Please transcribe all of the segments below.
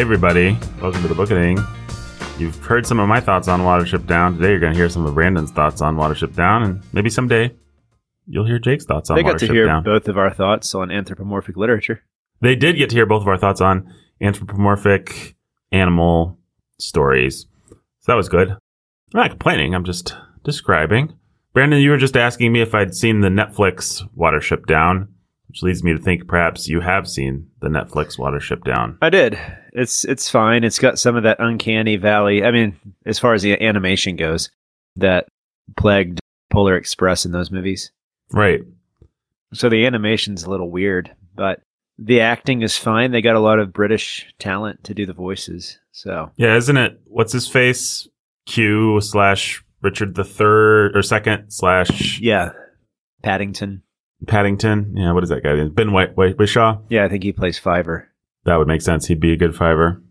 Hey, everybody. Welcome to the Booketing. You've heard some of my thoughts on Watership Down. Today, you're going to hear some of Brandon's thoughts on Watership Down, and maybe someday you'll hear Jake's thoughts on They got to hear Down. both of our thoughts on anthropomorphic literature. They did get to hear both of our thoughts on anthropomorphic animal stories. So that was good. I'm not complaining. I'm just describing. Brandon, you were just asking me if I'd seen the Netflix Watership Down, which leads me to think perhaps you have seen the Netflix Watership Down. I did. It's it's fine. It's got some of that uncanny valley. I mean, as far as the animation goes, that plagued Polar Express in those movies. Right. So the animation's a little weird, but the acting is fine. They got a lot of British talent to do the voices. So Yeah, isn't it? What's his face? Q slash Richard the third or second slash yeah, Paddington. Paddington. Yeah, what is that guy? Ben White, White Whishaw. Yeah, I think he plays Fiver. That would make sense. He'd be a good fiver.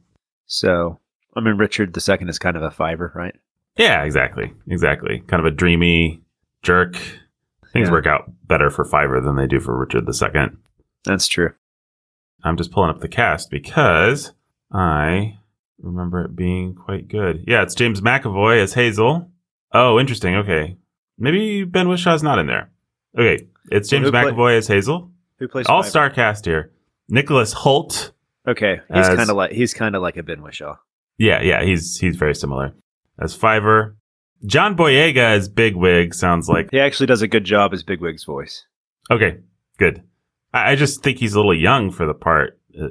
So I mean, Richard the Second is kind of a Fiver, right? Yeah, exactly, exactly. Kind of a dreamy jerk. Things Yeah. work out better for Fiver than they do for Richard the second. That's true. I'm just pulling up the cast because I remember it being quite good. Yeah, it's James McAvoy as Hazel. Oh, interesting. Okay, maybe Ben Whishaw's not in there. Okay, it's James who play- McAvoy as Hazel. Who plays All star cast here. Nicholas Hoult. Okay, he's kind of like he's kind of like a Ben Whishaw. Yeah, yeah, he's he's very similar as Fiver. John Boyega as Bigwig sounds like He actually does a good job as Bigwig's voice. okay, good. I, I just think he's a little young for the part. Uh,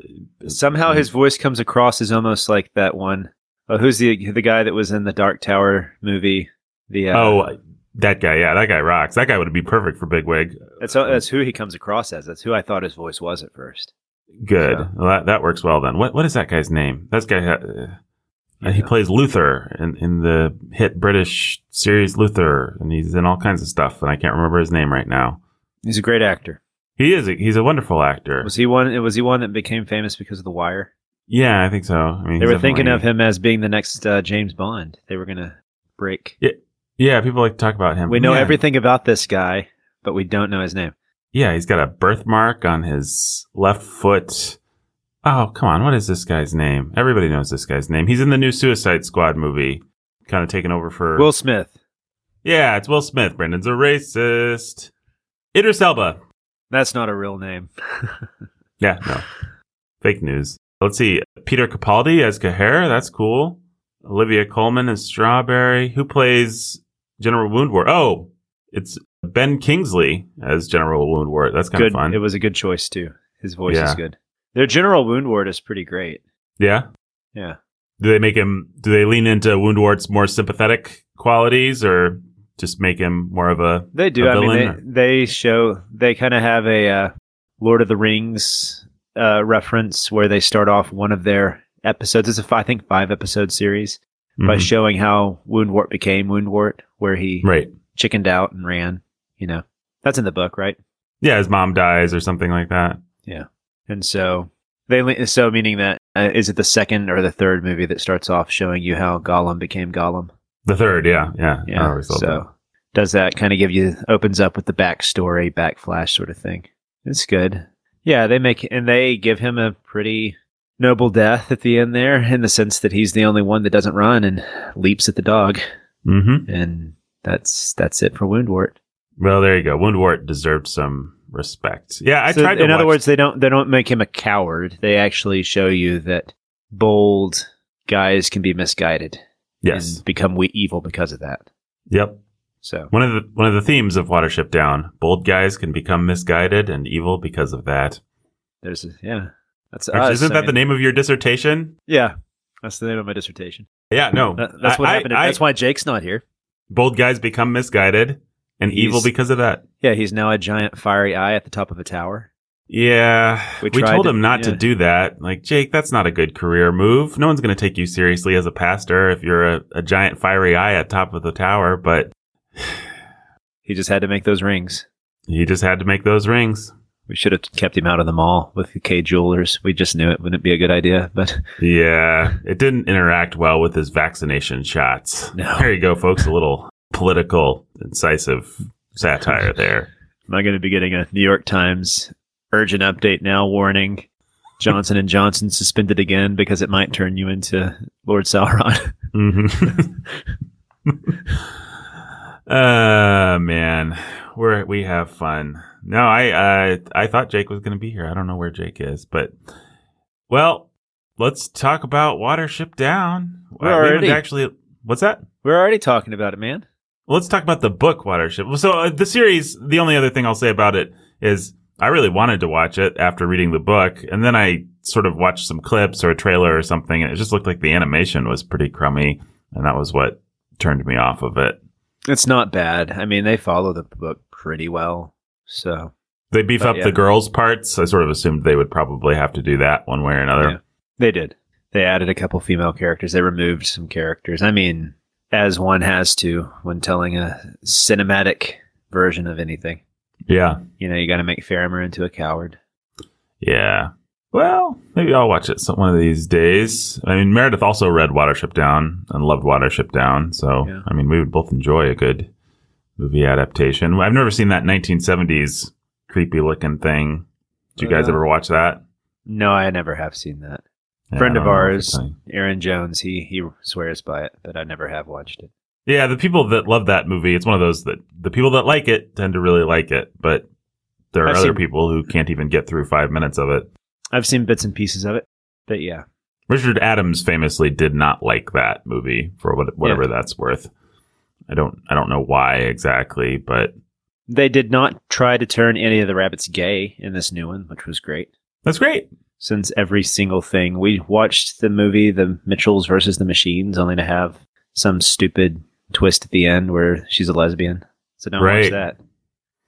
Somehow his voice comes across as almost like that one. Oh, who's the the guy that was in the Dark Tower movie? The uh, oh, that guy, yeah, that guy rocks. That guy would be perfect for Bigwig. that's that's who he comes across as. That's who I thought his voice was at first. Good. So- Well, that that works well then. What what is that guy's name? That guy. Uh, he plays Luther in, in the hit British series Luther, and he's in all kinds of stuff, and I can't remember his name right now. He's a great actor. He is. A, he's a wonderful actor. Was he one? Was he one that became famous because of The Wire? Yeah, I think so. I mean, They were thinking of him as being the next uh, James Bond. They were gonna break. Yeah, people like to talk about him. We know Yeah. everything about this guy, but we don't know his name. Yeah, he's got a birthmark on his left foot. Oh, come on. What is this guy's name? Everybody knows this guy's name. He's in the new Suicide Squad movie, kind of taking over for. Will Smith. yeah, it's Will Smith. Brendan's a racist. Idris Elba. That's not a real name. Yeah, no. Fake news. Let's see. Peter Capaldi as Kehaar. That's cool. Olivia Colman as Strawberry. Who plays General Woundwort? Oh, it's Ben Kingsley as General Woundwort. That's kind good. of fun. It was a good choice too. His voice Yeah. is good. Their General Woundwort is pretty great. yeah. Yeah. Do they make him? Do they lean into Woundwort's more sympathetic qualities, or just make him more of a? They do. A I mean, they, they show they kind of have a uh, Lord of the Rings uh, reference where they start off one of their episodes. It's a I think five episode series by Mhm. showing how Woundwort became Woundwort, where he right? chickened out and ran. You know, that's in the book, right? Yeah, his mom dies or something like that. Yeah, and so they so meaning that uh, is it the second or the third movie that starts off showing you how Gollum became Gollum? The third, yeah, yeah, Yeah. So that. does that kind of give you opens up with the backstory, backflash sort of thing? It's good. Yeah, they make and they give him a pretty noble death at the end there, in the sense that he's the only one that doesn't run and leaps at the dog, Mm-hmm. and that's that's it for Woundwort. Well, there you go. Woundwort deserves some respect. Yeah, I So tried to. in other words, they don't they don't make him a coward. They actually show you that bold guys can be misguided yes, and become we- evil because of that. yep. So One of the one of the themes of Watership Down: bold guys can become misguided and evil because of that. there's a, yeah, that's Actually, us. isn't I that the name of your dissertation? Yeah, that's the name of my dissertation. Yeah, no, That- that's what I- happened. I- that's why Jake's not here. bold guys become misguided and He's- evil because of that. Yeah, he's now a giant fiery eye at the top of a tower. Yeah, We we, told to- him not to do that. Like Jake, that's not a good career move. No one's going to take you seriously as a pastor if you're a, a giant fiery eye at top of the tower. But He just had to make those rings. he just had to make those rings. We should have kept him out of the mall with the Kay Jewelers. We just knew it wouldn't be a good idea, but Yeah, it didn't interact well with his vaccination shots. No. There you go, folks. A little political, incisive satire there. am I going to be getting a New York Times urgent update now warning? Johnson and Johnson suspended again because it might turn you into Lord Sauron. Mhm. uh man, we're we have fun. No, I uh, I thought Jake was going to be here. I don't know where Jake is, but well, let's talk about Watership Down. We're Uh, already- actually. What's that? We're already talking about it, man. Well, let's talk about the book Watership. So uh, the series, the only other thing I'll say about it is I really wanted to watch it after reading the book, and then I sort of watched some clips or a trailer or something, and it just looked like the animation was pretty crummy, and that was what turned me off of it. It's not bad. I mean, they follow the book pretty well. So They beef But up yeah. the girls' parts. I sort of assumed they would probably have to do that one way or another. Yeah. they did. They added a couple female characters. They removed some characters. I mean, as one has to when telling a cinematic version of anything. Yeah. You know, you got to make Faramir into a coward. Yeah. Well, maybe I'll watch it some, one of these days. I mean, Meredith also read Watership Down and loved Watership Down. So, Yeah. I mean, we would both enjoy a good movie adaptation. I've never seen that 1970s creepy looking thing. Did you guys Uh, ever watch that? No, I never have seen that. Yeah, Friend of don't know if ours, Aaron Jones, he he swears by it, but I never have watched it. Yeah, the people that love that movie, it's one of those that the people that like it tend to really like it, but there are I've other seen- people who can't even get through five minutes of it. I've seen bits and pieces of it, but yeah, Richard Adams famously did not like that movie for what, whatever that's worth. I don't I don't know why exactly, but they did not try to turn any of the rabbits gay in this new one, which was great. that's great. Since every single thing we watched the movie, The Mitchells versus the Machines, only to have some stupid twist at the end where she's a lesbian. So don't Right. watch that.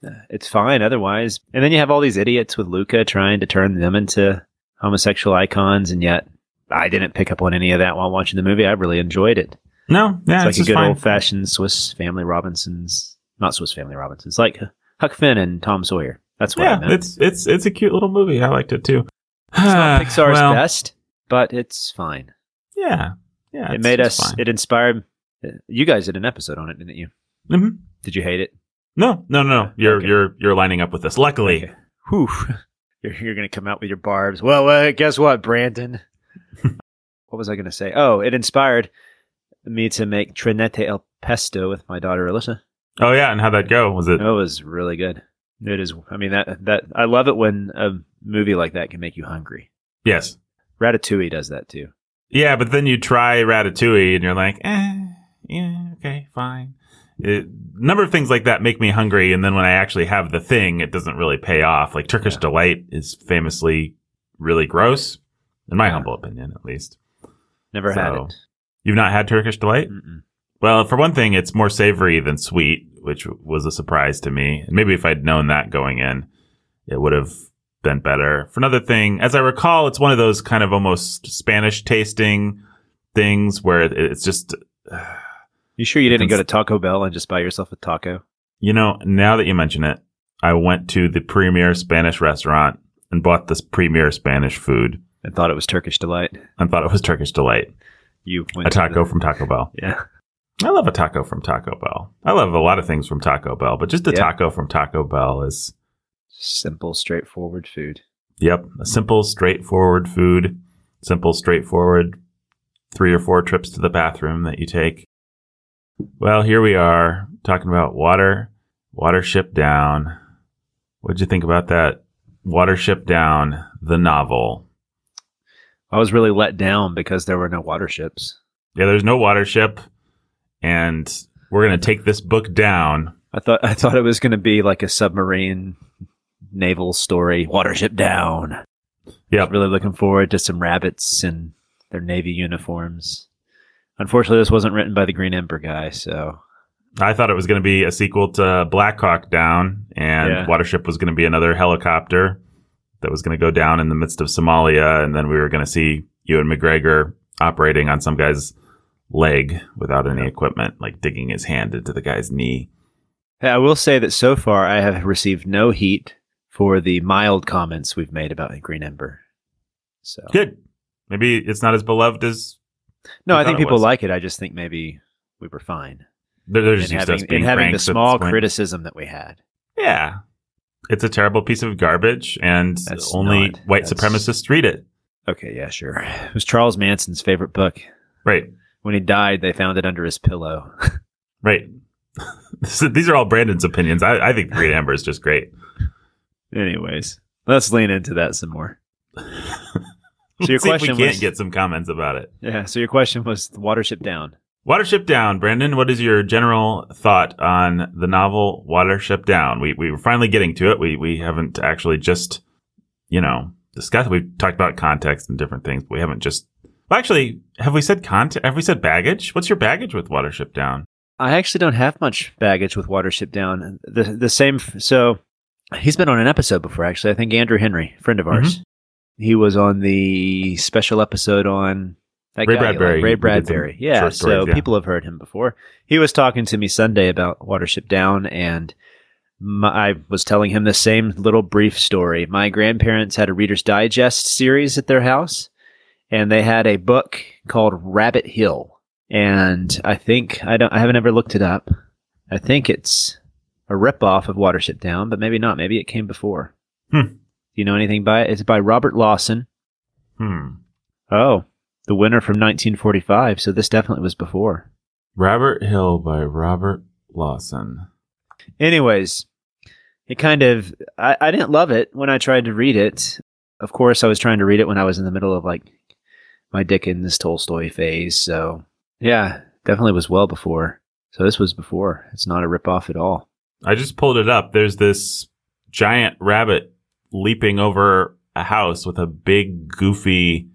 Uh, It's fine otherwise. And then you have all these idiots with Luca trying to turn them into homosexual icons, and yet I didn't pick up on any of that while watching the movie. I really enjoyed it. No, yeah, it's it's, like a good old fashioned Swiss Family Robinsons, not Swiss Family Robinsons, like Huck Finn and Tom Sawyer. That's what I yeah, meant. it's it's it's a cute little movie. I liked it too. It's not Pixar's Well, best, but it's fine. Yeah, yeah. it made us. fine. It inspired. You guys did an episode on it, didn't you? Mhm. Did you hate it? No, no, no, no. You're Okay. you're you're lining up with this. Luckily, Okay. Whew. You're, you're going to come out with your barbs. Well, uh, guess what, Brandon? what was I going to say? Oh, it inspired me to make trenette al pesto with my daughter Alyssa. oh yeah, and how'd that go? Was it? It was really good. It is. I mean that that I love it when a movie like that can make you hungry. Yes. Ratatouille does that too. Yeah, but then you try Ratatouille and you're like, eh, yeah, okay, fine. It, a number of things like that make me hungry, and then when I actually have the thing, it doesn't really pay off. Like Turkish Yeah. delight is famously really gross, in my Yeah. humble opinion, at least. Never had it. You've not had Turkish delight? Mm-mm. Well, for one thing, it's more savory than sweet, which was a surprise to me. And maybe if I'd known that going in, it would have been better. For another thing, as I recall, it's one of those kind of almost Spanish tasting things where it's just, You sure you didn't go to Taco Bell and just buy yourself a taco? you know, now that you mention it, I went to the premier Spanish restaurant and bought this premier Spanish food and thought it was Turkish delight. and thought it was Turkish delight. You went A taco the- from Taco Bell. yeah. I love a taco from Taco Bell. I love a lot of things from Taco Bell, but just a Yeah. taco from Taco Bell is Simple, straightforward food. Yep. A simple, straightforward food. Simple, straightforward three or four trips to the bathroom that you take. Well, here we are talking about water, Watership Down. What'd you think about that? Watership Down, the novel. I was really let down because there were no water ships. Yeah, there's no watership, and we're going to take this book down. I thought I thought it was going to be like a submarine naval story, watership down. Yeah, Really looking forward to some rabbits and their navy uniforms. Unfortunately, this wasn't written by the Green Ember guy, so I thought it was going to be a sequel to Black Hawk Down, and Yeah. Watership was going to be another helicopter that was going to go down in the midst of Somalia, and then we were going to see Ewan McGregor operating on some guy's leg without any equipment, like digging his hand into the guy's knee. Hey, I will say that so far I have received no heat for the mild comments we've made about Green Ember. So Good. Maybe it's not as beloved as no, I think it people like it. I just think maybe we were fine they're, they're just used to having, us being in having the small criticism that we had. Yeah. It's a terrible piece of garbage, and That's only not- white supremacists read it. Okay, yeah, sure. It was Charles Manson's favorite book. Right, When he died, they found it under his pillow. right. So These are all Brandon's opinions. I, I think Green Ember is just great. Anyways, let's lean into that some more. So your question we can't was, get some comments about it. yeah. So your question was the Watership Down. Watership Down, Brandon. What is your general thought on the novel Watership Down? We we were finally getting to it. We we haven't actually just you know discussed. We've talked about context and different things, but we haven't just. Well, actually, have we said context? Have we said baggage? What's your baggage with Watership Down? I actually don't have much baggage with Watership Down. The the same. So he's been on an episode before. Actually, I think Andrew Henry, friend of mm-hmm. ours, he was on the special episode on that Ray guy, Bradbury. like Ray He did some Bradbury. Yeah, stories, so yeah. people have heard him before. He was talking to me Sunday about Watership Down, and my, I was telling him the same little brief story. My grandparents had a Reader's Digest series at their house, and they had a book called Rabbit Hill. And I think I don't. I haven't ever looked it up. I think it's a ripoff of Watership Down, but maybe not. Maybe it came before. Hmm. Do you know anything by it? It's by Robert Lawson. Hmm. Oh, the winner from 1945. So this definitely was before. Robert Hill by Robert Lawson. Anyways, it kind of, I, I didn't love it when I tried to read it. Of course, I was trying to read it when I was in the middle of like my Dickens Tolstoy phase. So yeah, definitely was well before. So this was before. It's not a ripoff at all. I just pulled it up. There's this giant rabbit leaping over a house with a big goofy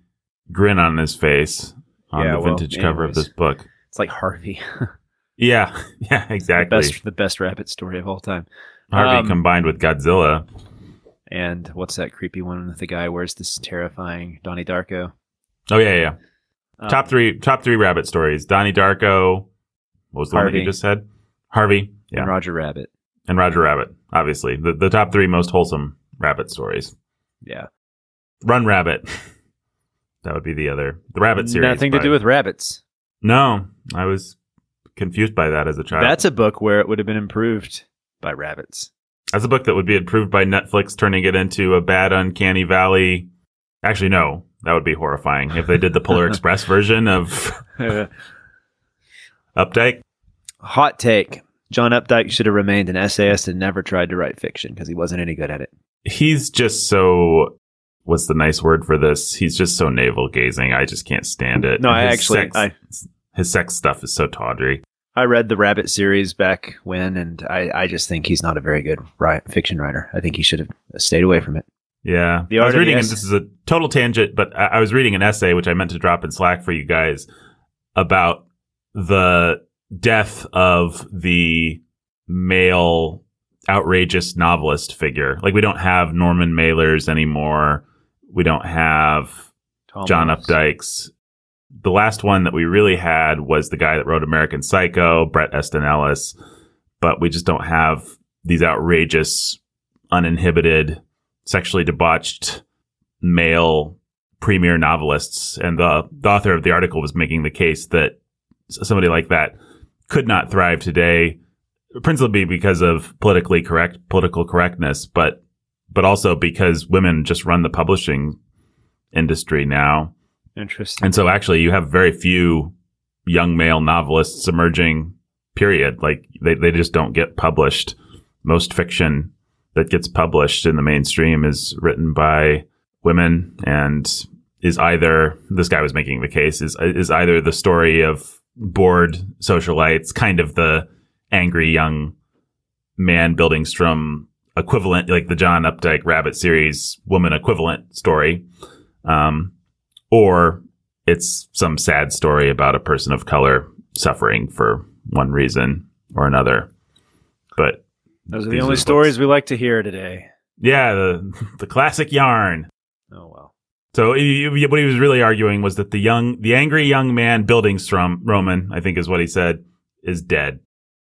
grin on his face on Yeah, the well, vintage cover of this book. It's like Harvey. Yeah, yeah, the exactly. best, the best rabbit story of all time. Harvey Um, combined with Godzilla. And what's that creepy one with the guy wears this terrifying Donnie Darko? Oh yeah, yeah. Um, top three, top three rabbit stories. Donnie Darko. What was the one Harvey. you just said? Harvey. Yeah, And Roger Rabbit. and Roger Rabbit. Obviously, the the top three most wholesome rabbit stories. Yeah. Run Rabbit. that would be the other. The Rabbit series. Nothing to do with rabbits. No, I was confused by that as a child. That's a book where it would have been improved by rabbits. That's a book that would be improved by Netflix turning it into a bad Uncanny Valley. Actually, no, that would be horrifying if they did the Polar Express version of Updike. Hot take. John Updike should have remained an essayist and never tried to write fiction because he wasn't any good at it. He's just so. What's the nice word for this? He's just so navel gazing. I just can't stand it. No, I actually- sex- I- his sex stuff is so tawdry. I read the Rabbit series back when, and I, I just think he's not a very good ri- fiction writer. I think he should have stayed away from it. Yeah. The I was the reading, and this is a total tangent, but I, I was reading an essay, which I meant to drop in Slack for you guys, about the death of the male outrageous novelist figure. Like, we don't have Norman Mailers anymore. We don't have John. Updike's. The last one that we really had was the guy that wrote American Psycho, Bret Easton Ellis. But we just don't have these outrageous, uninhibited, sexually debauched male premier novelists. And the, the author of the article was making the case that somebody like that could not thrive today, principally because of politically correct political correctness, but but also because women just run the publishing industry now. Interesting. And so actually you have very few young male novelists emerging, period. Like they, they just don't get published. Most fiction that gets published in the mainstream is written by women and is either, this guy was making the case, is, is either the story of bored socialites, kind of the angry young man building strum equivalent, like the John Updike Rabbit series woman equivalent story. Um, or it's some sad story about a person of color suffering for one reason or another. But Those are the only the stories we like to hear today. yeah, the the classic yarn. Oh, well. So he- he- what he was really arguing was that the young, the angry young man Bildungsroman, I think is what he said, is dead.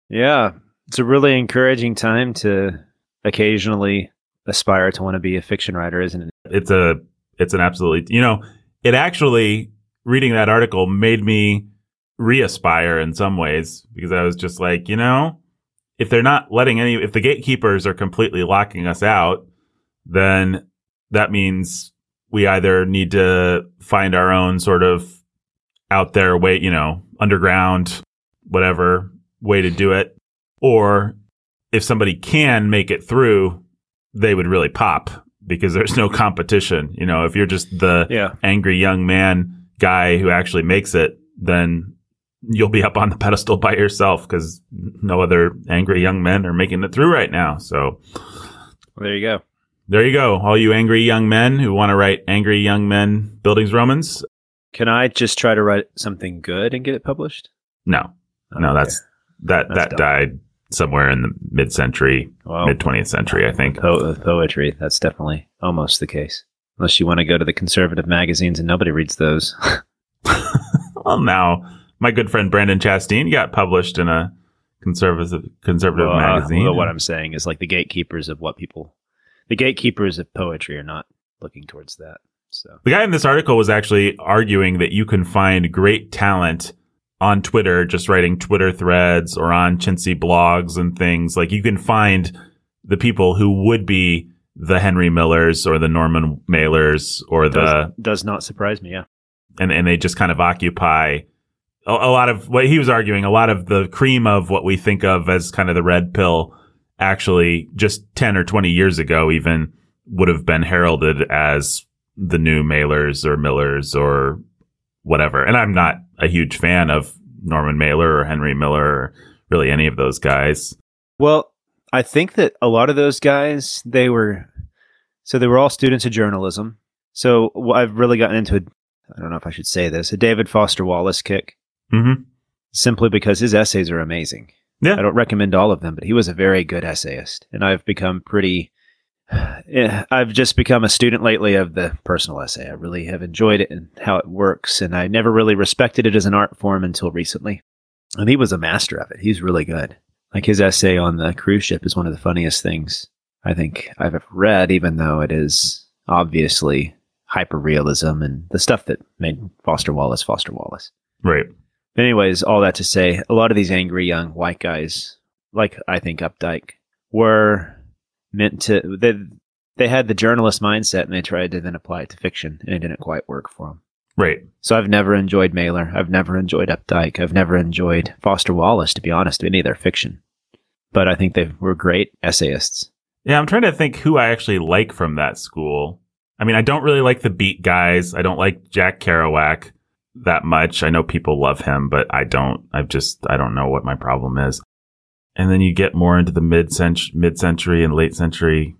Yeah. It's a really encouraging time to occasionally aspire to want to be a fiction writer, isn't it? It's a, it's an absolutely, you know, it actually reading that article made me re-aspire in some ways because I was just like, you know, if they're not letting any, if the gatekeepers are completely locking us out, then that means we either need to find our own sort of out there way, you know, underground, whatever way to do it. Or if somebody can make it through, they would really pop because there's no competition. You know, if you're just the Yeah. angry young man guy who actually makes it, then you'll be up on the pedestal by yourself because no other angry young men are making it through right now. So there you go. there you go. All you angry young men who want to write angry young men Bildungsromans. Can I just try to write something good and get it published? No, no, Okay. that's that That's that dumb. died somewhere in the mid century, well, mid twentieth century, I think. po- poetry. That's definitely almost the case. Unless you want to go to the conservative magazines and nobody reads those. well, now my good friend Brandon Chastain got published in a conservative conservative Well, uh, magazine. well, what I'm saying is like the gatekeepers of what people, the gatekeepers of poetry are not looking towards that. So The guy in this article was actually arguing that you can find great talent on Twitter, just writing Twitter threads or on chintzy blogs and things. Like you can find the people who would be the Henry Millers or the Norman Mailers or the, does, does not surprise me. Yeah. and, and they just kind of occupy a, a lot of what he was arguing, a lot of the cream of what we think of as kind of the red pill actually just 10 or 20 years ago even would have been heralded as the new mailers or millers or whatever. And I'm not a huge fan of Norman Mailer or Henry Miller or really any of those guys. Well, I think that a lot of those guys, they were, so they were all students of journalism. So I've really gotten into, a, I don't know if I should say this, a David Foster Wallace kick, Mm-hmm. simply because his essays are amazing. Yeah. I don't recommend all of them, but he was a very good essayist. And I've become pretty, Eh, I've just become a student lately of the personal essay. I really have enjoyed it and how it works. And I never really respected it as an art form until recently. And he was a master of it. He's really good. Like his essay on the cruise ship is one of the funniest things I think I've ever read, even though it is obviously hyperrealism and the stuff that made Foster Wallace Foster Wallace. Right. Anyways, all that to say, a lot of these angry young white guys, like I think Updike, were meant to they they had the journalist mindset and they tried to then apply it to fiction and it didn't quite work for them. Right. So I've never enjoyed Mailer. I've never enjoyed Updike. I've never enjoyed Foster Wallace, to be honest, any of their fiction. But I think they were great essayists. Yeah, I'm trying to think who I actually like from that school. I mean, I don't really like the beat guys. I don't like Jack Kerouac that much. I know people love him, but I don't. I've just I don't know what my problem is. And then you get more into the mid mid century and late century.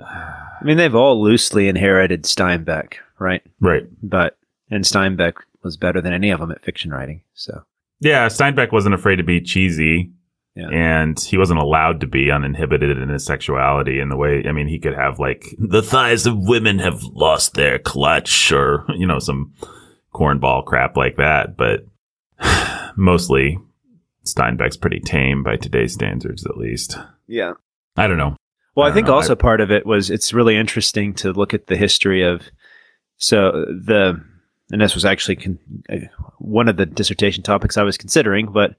I mean, they've all loosely inherited Steinbeck, right? Right. But and Steinbeck was better than any of them at fiction writing. So Yeah, Steinbeck wasn't afraid to be cheesy. Yeah. And he wasn't allowed to be uninhibited in his sexuality in the way, I mean, he could have like, the thighs of women have lost their clutch or, you know, some cornball crap like that. But mostly Steinbeck's pretty tame by today's standards, at least. yeah, I don't know. Well, I I, think know. also part of it was it's really interesting to look at the history of so the and this was actually con, uh, one of the dissertation topics I was considering, but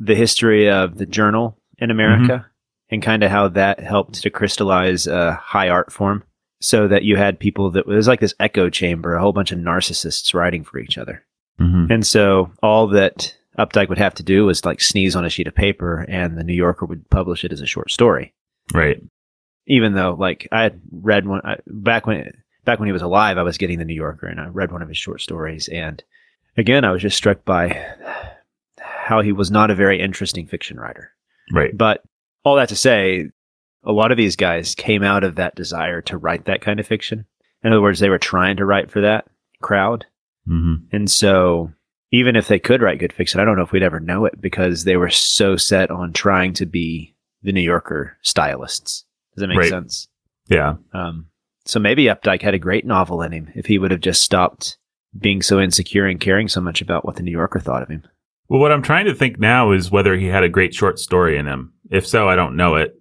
the history of the journal in America and kind of how that helped to crystallize a high art form, so that you had people that it was like this echo chamber, a whole bunch of narcissists writing for each other. Mm-hmm. And so all that Updike would have to do was like sneeze on a sheet of paper, and the New Yorker would publish it as a short story Right. even though like I had read one I, back when back when he was alive, I was getting the New Yorker and I read one of his short stories, and again, I was just struck by how he was not a very interesting fiction writer. Right. But all that to say, a lot of these guys came out of that desire to write that kind of fiction. In other words, they were trying to write for that crowd, Mm-hmm. and so even if they could write good fiction, I don't know if we'd ever know it because they were so set on trying to be the New Yorker stylists. Does that make Right. sense? Yeah. Um, so maybe Updike had a great novel in him if he would have just stopped being so insecure and caring so much about what the New Yorker thought of him. Well, what I'm trying to think now is whether he had a great short story in him. If so, I don't know it.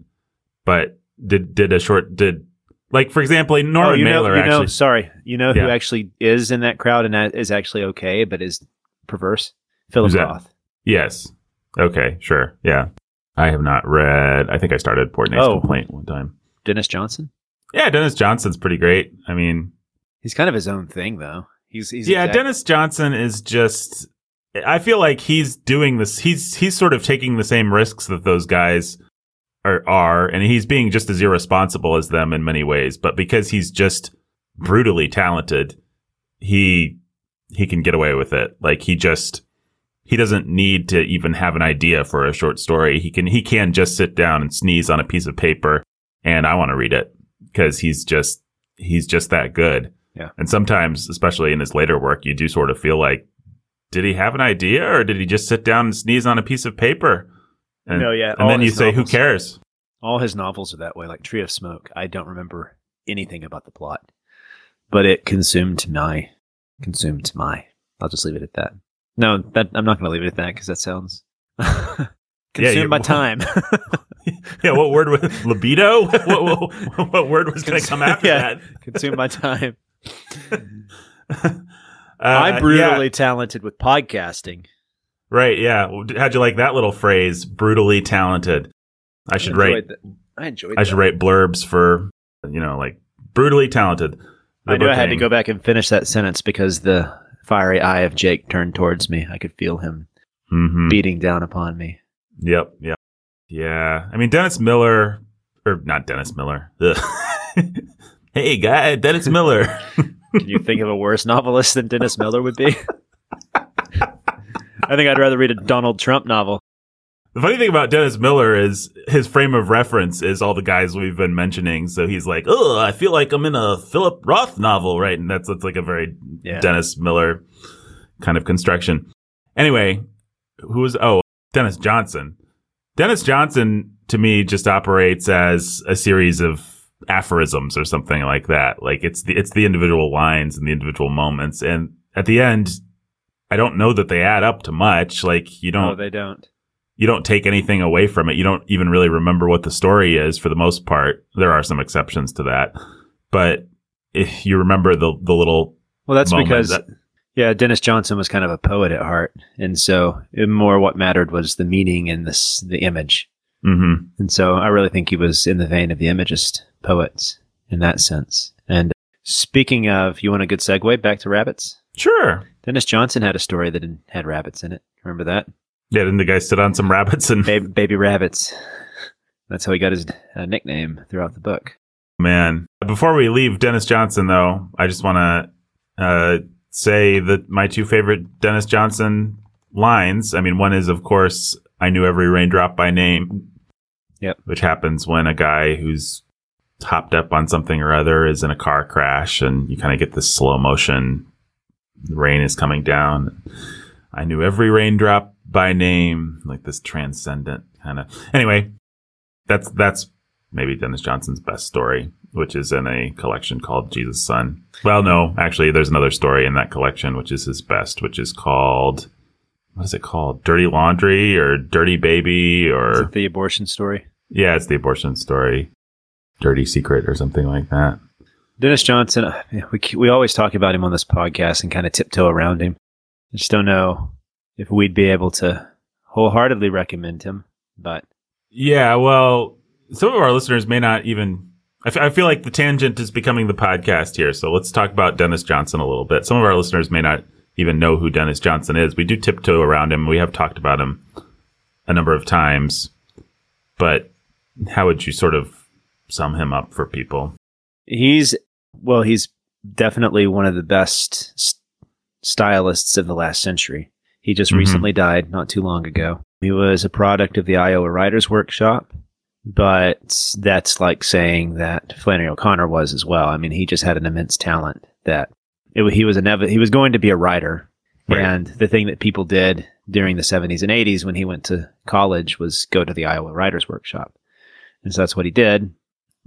But did did a short did like for example, Norman oh, you know, Mailer you know, actually sorry, you know who Yeah. actually is in that crowd and is actually okay, but is perverse? Philip? Roth. Yes. Okay, sure. Yeah. I have not read. I think I started Portnoy's Oh. Complaint one time. Dennis Johnson. Yeah, Dennis Johnson's pretty great. I mean, He's kind of his own thing, though. He's, he's yeah, exact- Dennis Johnson is just. I feel like he's doing this. He's he's sort of taking the same risks that those guys are are, and he's being just as irresponsible as them in many ways. But because he's just brutally talented, he he can get away with it. Like he just he doesn't need to even have an idea for a short story. He can he can just sit down and sneeze on a piece of paper, and I want to read it because he's just he's just that good. Yeah. And sometimes, especially in his later work, you do sort of feel like, did he have an idea or did he just sit down and sneeze on a piece of paper? And, No, yeah, And then you say, who cares? All his novels are that way, like Tree of Smoke. I don't remember anything about the plot, but it consumed my consumed my. I'll just leave it at that. No, that I'm not going to leave it at that because that sounds consumed you- my time. yeah. What word was libido? what, what, what word was going to come after Yeah. that? consumed my time. Uh, I'm brutally yeah, talented with podcasting. right. Yeah. How'd you like that little phrase? Brutally talented. I should write. enjoyed that. I enjoyed. I should write blurbs for you know like brutally talented. I knew I had to go back and finish that sentence because the fiery eye of Jake turned towards me. I could feel him Mhm. beating down upon me. Yep. Yep. Yeah. I mean, Dennis Miller, or not Dennis Miller. Hey, guy, Dennis Miller. Can you think of a worse novelist than Dennis Miller would be? I think I'd rather read a Donald Trump novel. The funny thing about Dennis Miller is his frame of reference is all the guys we've been mentioning. So he's like, oh, I feel like I'm in a Philip Roth novel, right? And that's, that's like a very Yeah. Dennis Miller kind of construction. Anyway, who was, oh, Dennis Johnson. Dennis Johnson to me just operates as a series of aphorisms or something like that. Like it's the, it's the individual lines and the individual moments. And at the end, I don't know that they add up to much. Like you don't, No, they don't. You don't take anything away from it. You don't even really remember what the story is for the most part. There are some exceptions to that, but if you remember the the little Well, that's because that- yeah, Dennis Johnson was kind of a poet at heart, and so more what mattered was the meaning and this the image. hmm And so I really think he was in the vein of the Imagist poets in that sense. And speaking of, you want a good segue back to rabbits? sure, Dennis Johnson had a story that had rabbits in it. Remember that? Yeah. Didn't the guy sit on some rabbits and Baby, baby rabbits. That's how he got his uh, nickname throughout the book. man? Before we leave Dennis Johnson, though, I just want to uh, say that my two favorite Dennis Johnson lines. I mean, one is of course, "I knew every raindrop by name." Yep. Which happens when a guy who's hopped up on something or other is in a car crash and you kind of get this slow motion. The rain is coming down. I knew every raindrop by name, like this transcendent kind of. Anyway, that's that's maybe Dennis Johnson's best story, which is in a collection called Jesus Son. Well, no, actually, there's another story in that collection which is his best, which is called what is it called? Dirty Laundry or Dirty Baby Is or it the abortion story? yeah, it's the abortion story, Dirty Secret or something like that. Dennis Johnson, uh, we, we always talk about him on this podcast and kind of tiptoe around him. I just don't know if we'd be able to wholeheartedly recommend him, but Yeah, well, some of our listeners may not even. I, f- I feel like the tangent is becoming the podcast here. So let's talk about Dennis Johnson a little bit. Some of our listeners may not even know who Dennis Johnson is. We do tiptoe around him. We have talked about him a number of times. But how would you sort of sum him up for people? he's, well, he's definitely one of the best s- stylists of the last century. He just Mhm. recently died not too long ago. He was a product of the Iowa Writers Workshop, but that's like saying that Flannery O'Connor was as well. I mean, he just had an immense talent that it, he was a nev- he was going to be a writer. Right. And the thing that people did during the 70s and 80s when he went to college was go to the Iowa Writers Workshop. And so that's what he did.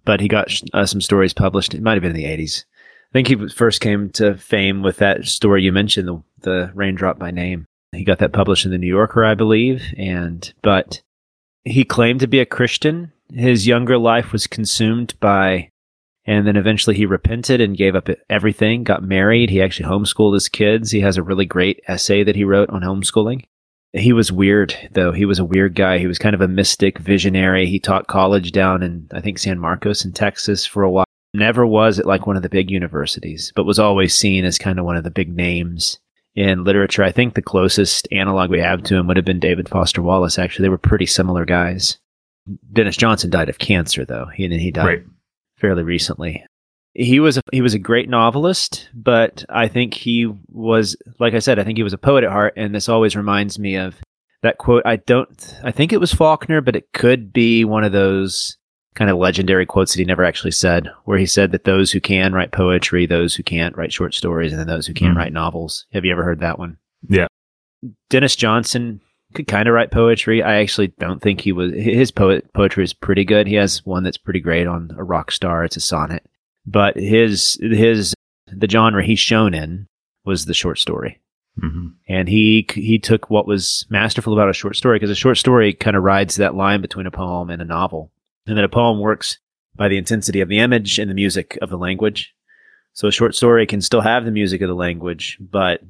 But he got uh, some stories published. It might have been in the 80s. I think he first came to fame with that story you mentioned, the, the Raindrop by Name. He got that published in the New Yorker, I believe. And, but he claimed to be a Christian. His younger life was consumed by, and then eventually he repented and gave up everything, got married. He actually homeschooled his kids. He has a really great essay that he wrote on homeschooling. He was weird, though. He was a weird guy. He was kind of a mystic visionary. He taught college down in, I think, San Marcos in Texas for a while. Never was at like one of the big universities, but was always seen as kind of one of the big names in literature. I think the closest analog we have to him would have been David Foster Wallace, actually. They were pretty similar guys. Dennis Johnson died of cancer, though. He, he died Right. fairly recently. He was a, he was a great novelist, but I think he was like I said, I think he was a poet at heart, and this always reminds me of that quote. I don't, I think it was Faulkner, but it could be one of those kind of legendary quotes that he never actually said, where he said that those who can write poetry, those who can't write short stories, and then those who can't Mhm. write novels. Have you ever heard that one? Yeah. Dennis Johnson could kind of write poetry. I actually don't think he was his poet poetry is pretty good. He has one that's pretty great on a rock star. It's a sonnet, but his his the genre he's shown in was the short story, hmm and he he took what was masterful about a short story because a short story kind of rides that line between a poem and a novel, and that a poem works by the intensity of the image and the music of the language. So a short story can still have the music of the language, but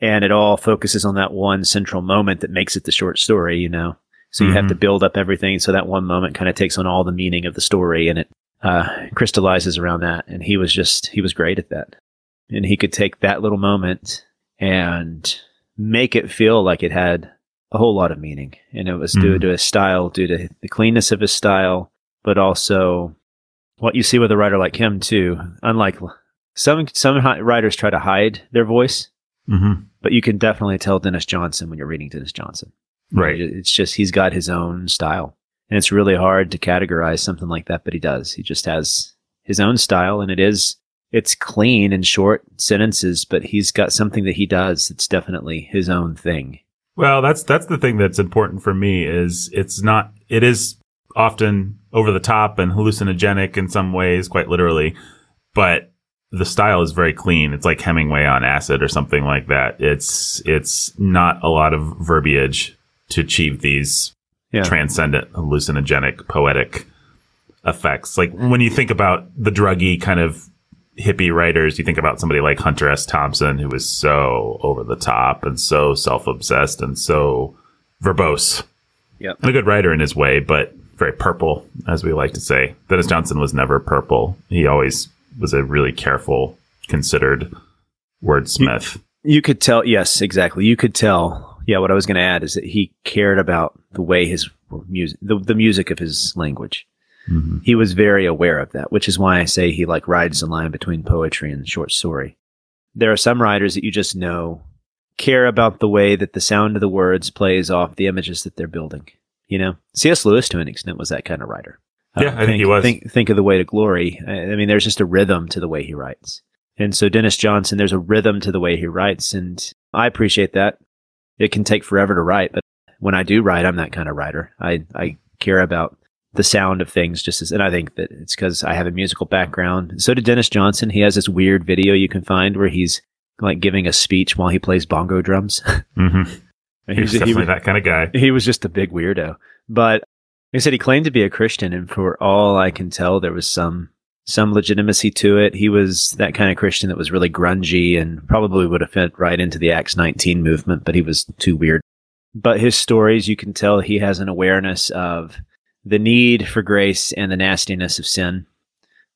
and it all focuses on that one central moment that makes it the short story, you know. So you have Mhm. to build up everything so that one moment kind of takes on all the meaning of the story and it uh, crystallizes around that. And he was just he was great at that, and he could take that little moment and make it feel like it had a whole lot of meaning, and it was due Mhm. to his style, due to the cleanness of his style, but also what you see with a writer like him too. Unlike some some writers try to hide their voice, hmm but you can definitely tell Dennis Johnson when you're reading Dennis Johnson. Right. It's just he's got his own style, and it's really hard to categorize something like that, but he does. He just has his own style, and it is it's clean and short sentences, but he's got something that he does that's definitely his own thing. Well, that's that's the thing that's important for me is it's not it is often over the top and hallucinogenic in some ways, quite literally, but the style is very clean. It's like Hemingway on acid or something like that. It's it's not a lot of verbiage to achieve these Yeah. transcendent, hallucinogenic, poetic effects. Like when you think about the druggy kind of hippie writers, you think about somebody like Hunter S. Thompson, who was so over the top and so self obsessed and so verbose. Yep. And a good writer in his way, but very purple, as we like to say. Dennis Johnson was never purple. He always was a really careful, considered wordsmith. You could tell, yes, exactly. You could tell. Yeah, what I was going to add is that he cared about the way his music, the, the music of his language. Mhm. He was very aware of that, which is why I say he like rides the line between poetry and short story. There are some writers that you just know care about the way that the sound of the words plays off the images that they're building. You know, C.S. Lewis to an extent was that kind of writer. Uh, Yeah, I think he was. Think, think of the Weight of Glory. I I mean, there's just a rhythm to the way he writes. And so Dennis Johnson, there's a rhythm to the way he writes, and I appreciate that. It can take forever to write, but when I do write, I'm that kind of writer. I, I care about the sound of things just as, and I think that it's because I have a musical background. So did Dennis Johnson. He has this weird video you can find where he's like giving a speech while he plays bongo drums. hmm And He was he definitely was- that kind of guy. he was just a big weirdo. But he said, he claimed to be a Christian, and for all I can tell, there was some some legitimacy to it. He was that kind of Christian that was really grungy and probably would have fit right into the Acts 19 movement, but he was too weird. But his stories, you can tell he has an awareness of the need for grace and the nastiness of sin.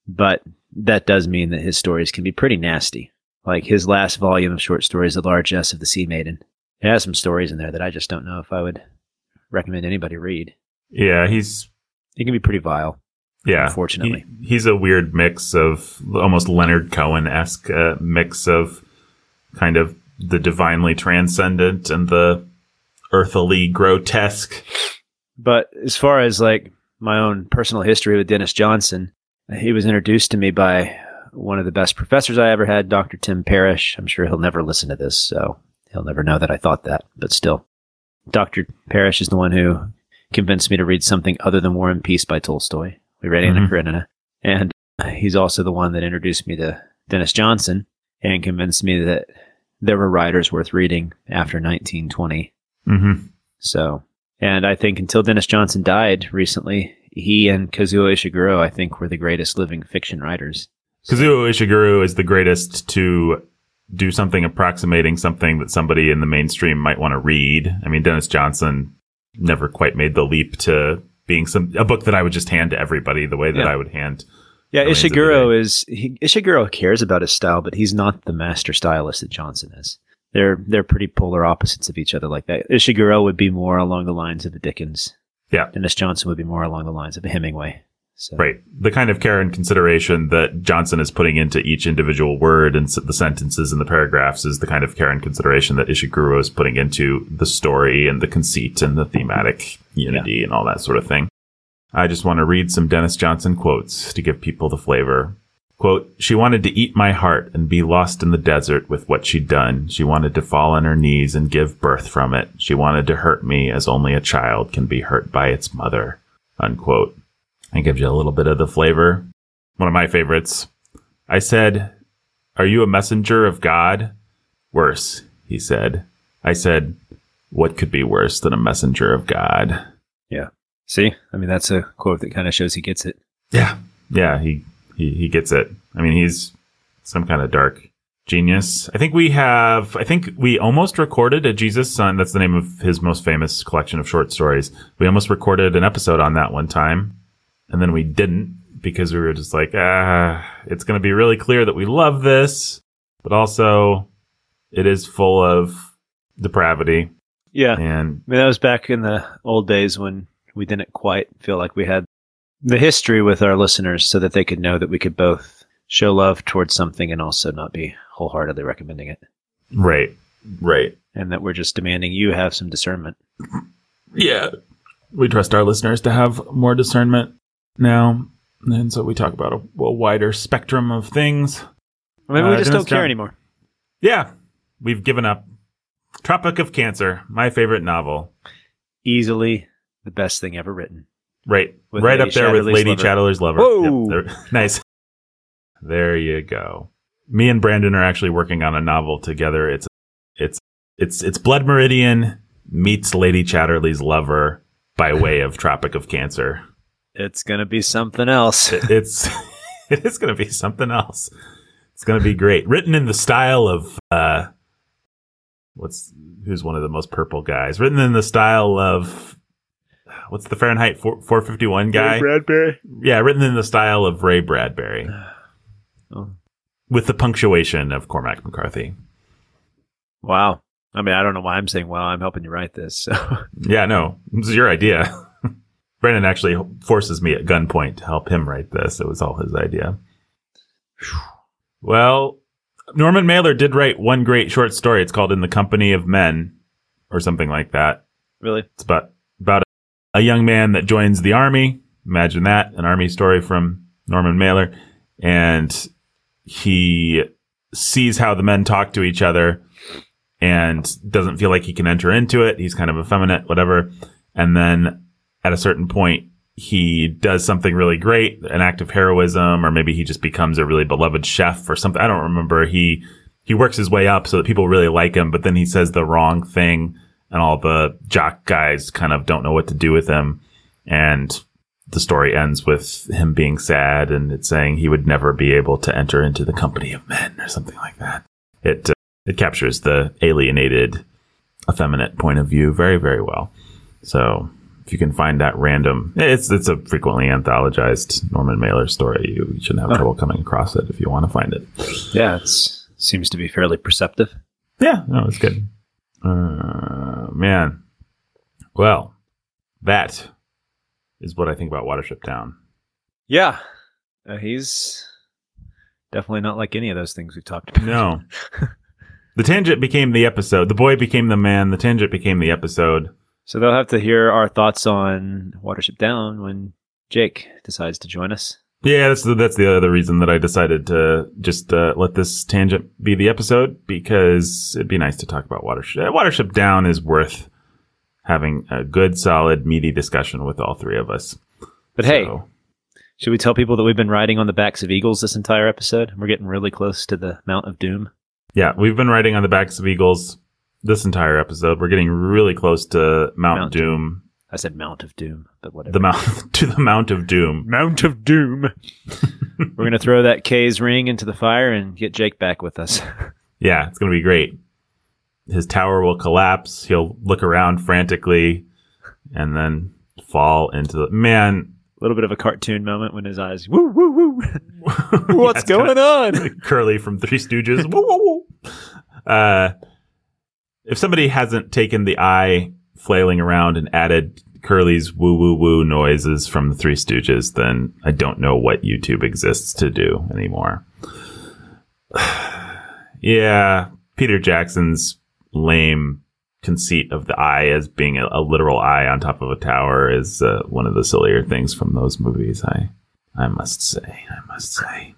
But that does mean that his stories can be pretty nasty. Like his last volume of short stories, The Largesse of the Sea Maiden. It has some stories in there that I just don't know if I would recommend anybody read. Yeah, he's he can be pretty vile. yeah. Unfortunately. He- he's a weird mix of almost Leonard Cohen esque uh, mix of kind of the divinely transcendent and the earthily grotesque. But as far as like my own personal history with Dennis Johnson, he was introduced to me by one of the best professors I ever had, Dr. Tim Parrish. I'm sure he'll never listen to this, so he'll never know that I thought that, but still. Dr. Parrish is the one who convinced me to read something other than War and Peace by Tolstoy. We read Anna Mhm. Karenina. And he's also the one that introduced me to Dennis Johnson and convinced me that there were writers worth reading after 1920. hmm So, and I think until Dennis Johnson died recently, he and Kazuo Ishiguro, I think, were the greatest living fiction writers. Kazuo Ishiguro is the greatest to do something approximating something that somebody in the mainstream might want to read. I mean, Dennis Johnson never quite made the leap to being some a book that I would just hand to everybody the way that Yeah. I would hand. Yeah, Remains of the Ishiguro is he, Ishiguro cares about his style, but he's not the master stylist that Johnson is. They're they're pretty polar opposites of each other like that. Ishiguro would be more along the lines of a Dickens. Yeah. Dennis Johnson would be more along the lines of a Hemingway. So Right. The kind of care and consideration that Johnson is putting into each individual word and the sentences and the paragraphs is the kind of care and consideration that Ishiguro is putting into the story and the conceit and the thematic unity and all that sort of thing. I just want to read some Dennis Johnson quotes to give people the flavor. Quote, she wanted to eat my heart and be lost in the desert with what she'd done. She wanted to fall on her knees and give birth from it. She wanted to hurt me as only a child can be hurt by its mother. Unquote. I gives you a little bit of the flavor. One of my favorites. I said, Are you a messenger of God? Worse, he said. I said, What could be worse than a messenger of God? Yeah. See, I mean that's a quote that kind of shows he gets it. Yeah. Yeah, he, he, he gets it. I mean, he's some kind of dark genius. I think we have, I think we almost recorded a Jesus Son. That's the name of his most famous collection of short stories. We almost recorded an episode on that one time. And then we didn't because we were just like, ah, it's going to be really clear that we love this, but also it is full of depravity. Yeah, And I mean that was back in the old days when we didn't quite feel like we had the history with our listeners, so that they could know that we could both show love towards something and also not be wholeheartedly recommending it, right, right. and that we're just demanding you have some discernment. Yeah. We trust our listeners to have more discernment now. And so we talk about a, a wider spectrum of things. Mean, Uh, we just don't care anymore. Yeah. We've given up. Tropic of Cancer, my favorite novel. Easily the best thing ever written. Right. With right Lady up there with Lady Lover. Chatterley's Lover. Whoa. Yep, there- nice. There you go. Me and Brandon are actually working on a novel together. It's it's it's it's Blood Meridian meets Lady Chatterley's Lover by way of Tropic of Cancer. It's gonna be something else. It- it's it is going to be something else. It's going to be great. Written in the style of uh, what's who's one of the most purple guys. Written in the style of what's the Fahrenheit 4, 451 guy? Ray Bradbury. Yeah, written in the style of Ray Bradbury Oh. with the punctuation of Cormac McCarthy. Wow. I mean, I don't know why I'm saying wow. I'm helping you write this. So Yeah, no, this is your idea. Brennan actually forces me at gunpoint to help him write this. It was all his idea. Well, Norman Mailer did write one great short story. It's called In the Company of Men or something like that. really, It's about about a young man that joins the army. Imagine that, an army story from Norman Mailer. And he sees how the men talk to each other and doesn't feel like he can enter into it. He's kind of effeminate, whatever. And then at a certain point, he does something really great, an act of heroism, or maybe he just becomes a really beloved chef or something. I don't remember. He, he works his way up so that people really like him, but then he says the wrong thing and all the jock guys kind of don't know what to do with him. And the story ends with him being sad and it's saying he would never be able to enter into the company of men or something like that. It, uh, it captures the alienated, effeminate point of view very, very well. So if you can find that random, it's, it's a frequently anthologized Norman Mailer story. You shouldn't have trouble coming across it if you want to find it. yeah, it seems to be fairly perceptive. Yeah, no, it's good. Uh, man. Well, that is what I think about Watership Down. Yeah, uh, he's definitely not like any of those things we've talked about. No. the tangent became the episode. The boy became the man. The tangent became the episode. So they'll have to hear our thoughts on Watership Down when Jake decides to join us. Yeah, that's the, that's the other reason that I decided to just uh, let this tangent be the episode because it'd be nice to talk about Watership. Watership Down is worth having a good, solid, meaty discussion with all three of us. But hey, So- should we tell people that we've been riding on the backs of eagles this entire episode? We're getting really close to the Mount of Doom. Yeah, we've been riding on the backs of eagles this entire episode. We're getting really close to Mount, Mount Doom, I said Mount of Doom, but whatever. the mount to the Mount of Doom. Mount of Doom. We're gonna throw that K's ring into the fire and get Jake back with us. Yeah, it's going to be great. His tower will collapse. He'll look around frantically and then fall into the man. A little bit of a cartoon moment when his eyes, woo, woo, woo. What's it's kinda- going on? Curly from Three Stooges. woo, woo, woo. Uh, if somebody hasn't taken the eye flailing around and added Curly's woo woo woo noises from the Three Stooges, then I don't know what YouTube exists to do anymore. yeah, Peter Jackson's lame conceit of the eye as being a, a literal eye on top of a tower is uh, one of the sillier things from those movies. I, I must say, I must say.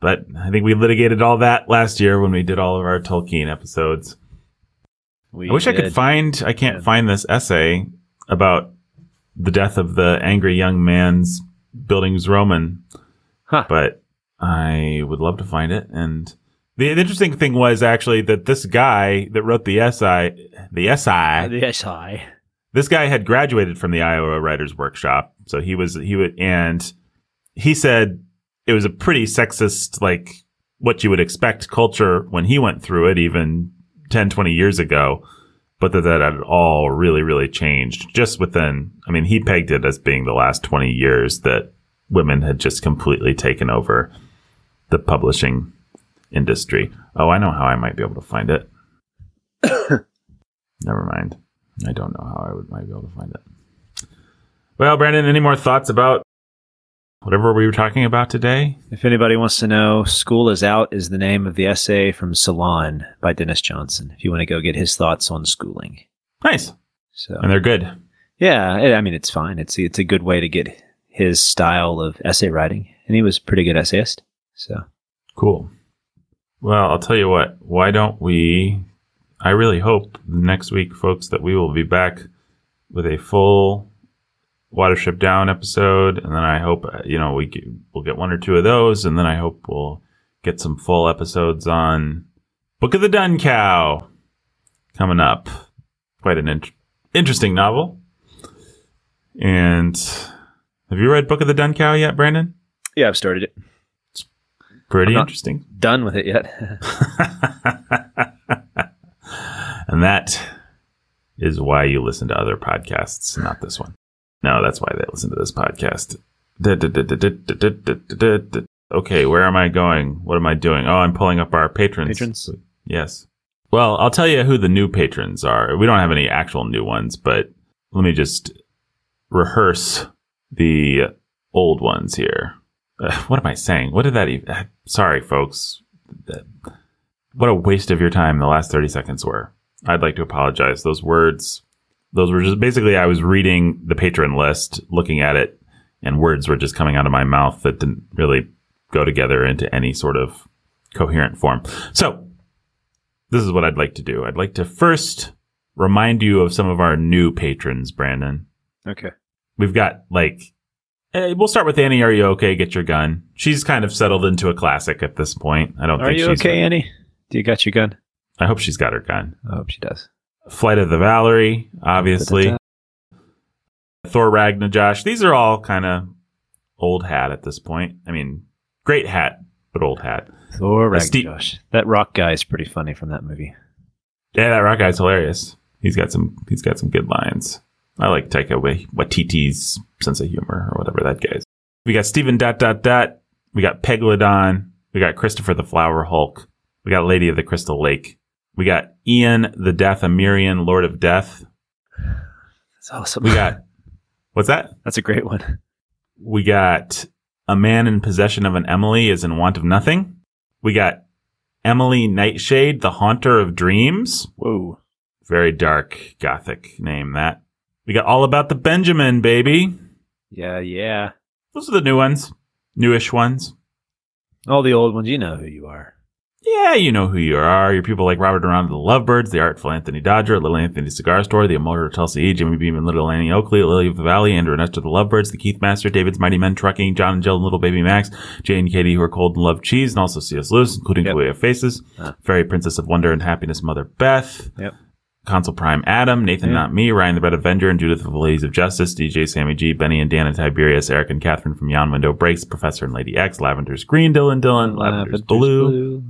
But I think we litigated all that last year when we did all of our Tolkien episodes. We I wish I could find. I can't Yeah. find this essay about the death of the angry young man's Bildungsroman, Huh. but I would love to find it. And the, the interesting thing was actually that this guy that wrote the essay, the essay, uh, The SI. this guy had graduated from the Iowa Writers Workshop, so he was he would and he said it was a pretty sexist like what you would expect culture when he went through it even 10 20 years ago but that that had all really really changed just within I mean he pegged it as being the last 20 years that women had just completely taken over the publishing industry. Oh, I know how I might be able to find it. Never mind. I don't know how I would might be able to find it. Well, Brandon, any more thoughts about whatever we were talking about today? If anybody wants to know, School is Out is the name of the essay from Salon by Dennis Johnson. If you want to go get his thoughts on schooling. Nice. So, And they're good. yeah, I I mean, it's fine. It's, it's a good way to get his style of essay writing. And he was a pretty good essayist. So, Cool. Well, I'll tell you what. Why don't we? I really hope next week, folks, that we will be back with a full Watership Down episode, and then I hope uh, you know we get, we'll get one or two of those, and then I hope we'll get some full episodes on Book of the Dun Cow coming up. Quite an int- interesting novel. And have you read Book of the Dun Cow yet, Brandon? yeah, I've started it. Pretty I'm not- interesting. Done with it yet. and that is why you listen to other podcasts, not this one. No, that's why they listen to this podcast. Okay, where am I going? What am I doing? Oh, I'm pulling up our patrons. Patrons? Yes. Well, I'll tell you who the new patrons are. We don't have any actual new ones, but let me just rehearse the old ones here. Uh, what am I saying? What did that even? uh, Sorry, folks. What a waste of your time the last 30 seconds were. I'd like to apologize. Those words, those were just basically, I was reading the patron list, looking at it, and words were just coming out of my mouth that didn't really go together into any sort of coherent form. So, this is what I'd like to do. I'd like to first remind you of some of our new patrons, Brandon. okay. We've got like, eh, we'll start with Annie. Are you okay? Get your gun. She's kind of settled into a classic at this point. I don't Are think you she's. okay, Annie? Do you got your gun? I hope she's got her gun. I hope she does. Flight of the Valerie, obviously. Da-da-da. Thor Ragnajosh. These are all kind of old hat at this point. I mean, great hat, but old hat. Thor Ragnarok. That rock guy is pretty funny from that movie. Yeah, that rock guy's hilarious. He's got some. He's got some good lines. I like Taika Waititi's sense of humor, or whatever that guy's. We got Stephen dot dot dot. We got Peglodon. We got Christopher the Flower Hulk. We got Lady of the Crystal Lake. We got Ian the Death Dathomirian Lord of Death. That's awesome. We got what's that? That's a great one. We got a man in possession of an Emily is in want of nothing. We got Emily Nightshade, the haunter of dreams. Whoa. Very dark gothic name that. We got all about the Benjamin, baby. Yeah, yeah. Those are the new ones. Newish ones. All the old ones, you know who you are. Yeah, you know who you are. You're people like Robert Around the Lovebirds, the Artful Anthony Dodger, Little Anthony Cigar Store, the Immortal Tulsa E, Jimmy Beam and Little Annie Oakley, Lily of the Valley, Andrew and Esther the Lovebirds, the Keith Master, David's Mighty Men Trucking, John and Jill and Little Baby Max, Jay and Katie who are cold and love cheese, and also C.S. Lewis, including Yep. Of Faces, Ah. Fairy Princess of Wonder and Happiness Mother Beth, Yep. Consul Prime Adam, Nathan Yeah. Not Me, Ryan the Red Avenger, and Judith of the Ladies of Justice, DJ Sammy G, Benny and Dan and Tiberius, Eric and Catherine from Yon Window Breaks, Professor and Lady X, Lavender's Green, Dylan Dylan, Lavender's, Blue,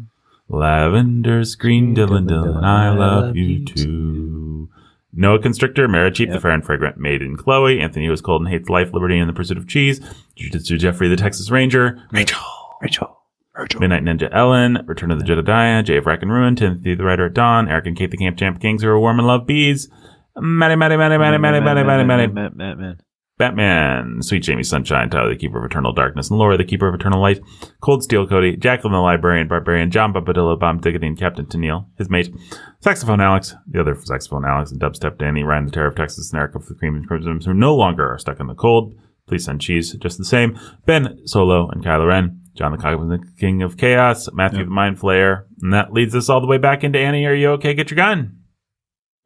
Lavender's green, Dylan, Dylan, I love you too. Noah Constrictor, Maricheap, the Yep. fair and fragrant maiden Chloe, Anthony was cold and hates life, liberty, and the pursuit of cheese, Jujitsu Jeffrey, the Texas Ranger, Rachel, Rachel. Rachel. Midnight Ninja Ellen, Return of the Jedediah, Jay of Rack and Ruin, Timothy the Rider at Dawn, Eric and Kate the Camp Champ Kings who are warm and love bees, Matty, Matty, Matty, Matty, Matty, Matty, Matty, Matty, Matt, Matt, Matt. Batman, Sweet Jamie Sunshine, Tyler the Keeper of Eternal Darkness, and Laura the Keeper of Eternal Light, Cold Steel Cody, Jacqueline the Librarian, Barbarian, John Bombadillo, Bomb Diggity, and Captain Tennille, his mate, Saxophone Alex, the other saxophone Alex, and Dubstep Danny, Ryan the Terror of Texas, and Erica of the Cream and Crimson, who no longer are stuck in the cold. Please send cheese just the same. Ben Solo and Kylo Ren, John the Cosmic King of Chaos, Matthew Yep. the Mind Flayer, and that leads us all the way back into Annie. Are you okay? Get your gun.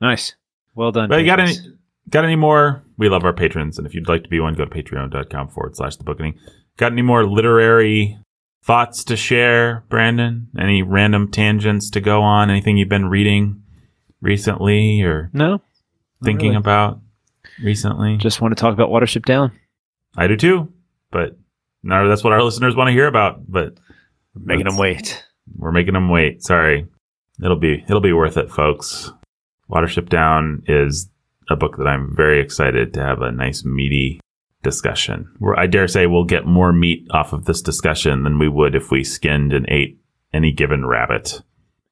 Nice. Well done. But you got any got any more? We love our patrons, and if you'd like to be one, go to patreon.com forward slash the booking. Got any more literary thoughts to share, Brandon? Any random tangents to go on? Anything you've been reading recently or No. thinking really. about recently? Just want to talk about Watership Down. I do too, but no, that's what our listeners want to hear about. But Making them wait. We're making them wait. Sorry. It'll be it'll be worth it, folks. Watership Down is a book that I'm very excited to have a nice meaty discussion. Where I dare say we'll get more meat off of this discussion than we would if we skinned and ate any given rabbit.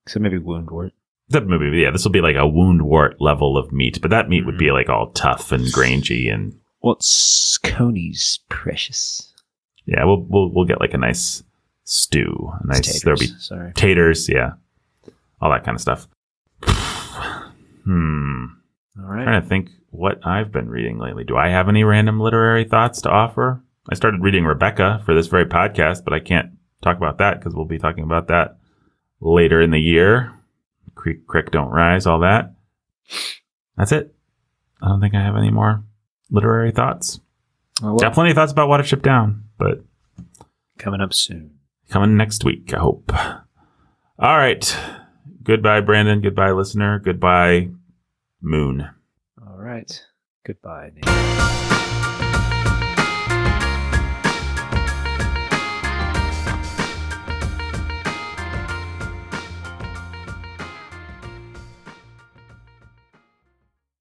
So maybe Woundwort. That movie, yeah, this will be like a Woundwort level of meat, but that meat would be like all tough and grangy and What's Coney's precious? yeah, we'll we'll we'll get like a nice stew, a nice Taters. there'll be Sorry. taters, yeah, all that kind of stuff. hmm. All right. I'm trying to think what I've been reading lately. Do I have any random literary thoughts to offer? I started reading Rebecca for this very podcast, but I can't talk about that because we'll be talking about that later in the year. Creek, creek, don't rise, all that. That's it. I don't think I have any more literary thoughts. Oh, well, Got plenty of thoughts about Watership Down, but coming up soon. coming next week, I hope. All right. Goodbye, Brandon. Goodbye, listener. Goodbye, Moon. All right. Goodbye. Nate.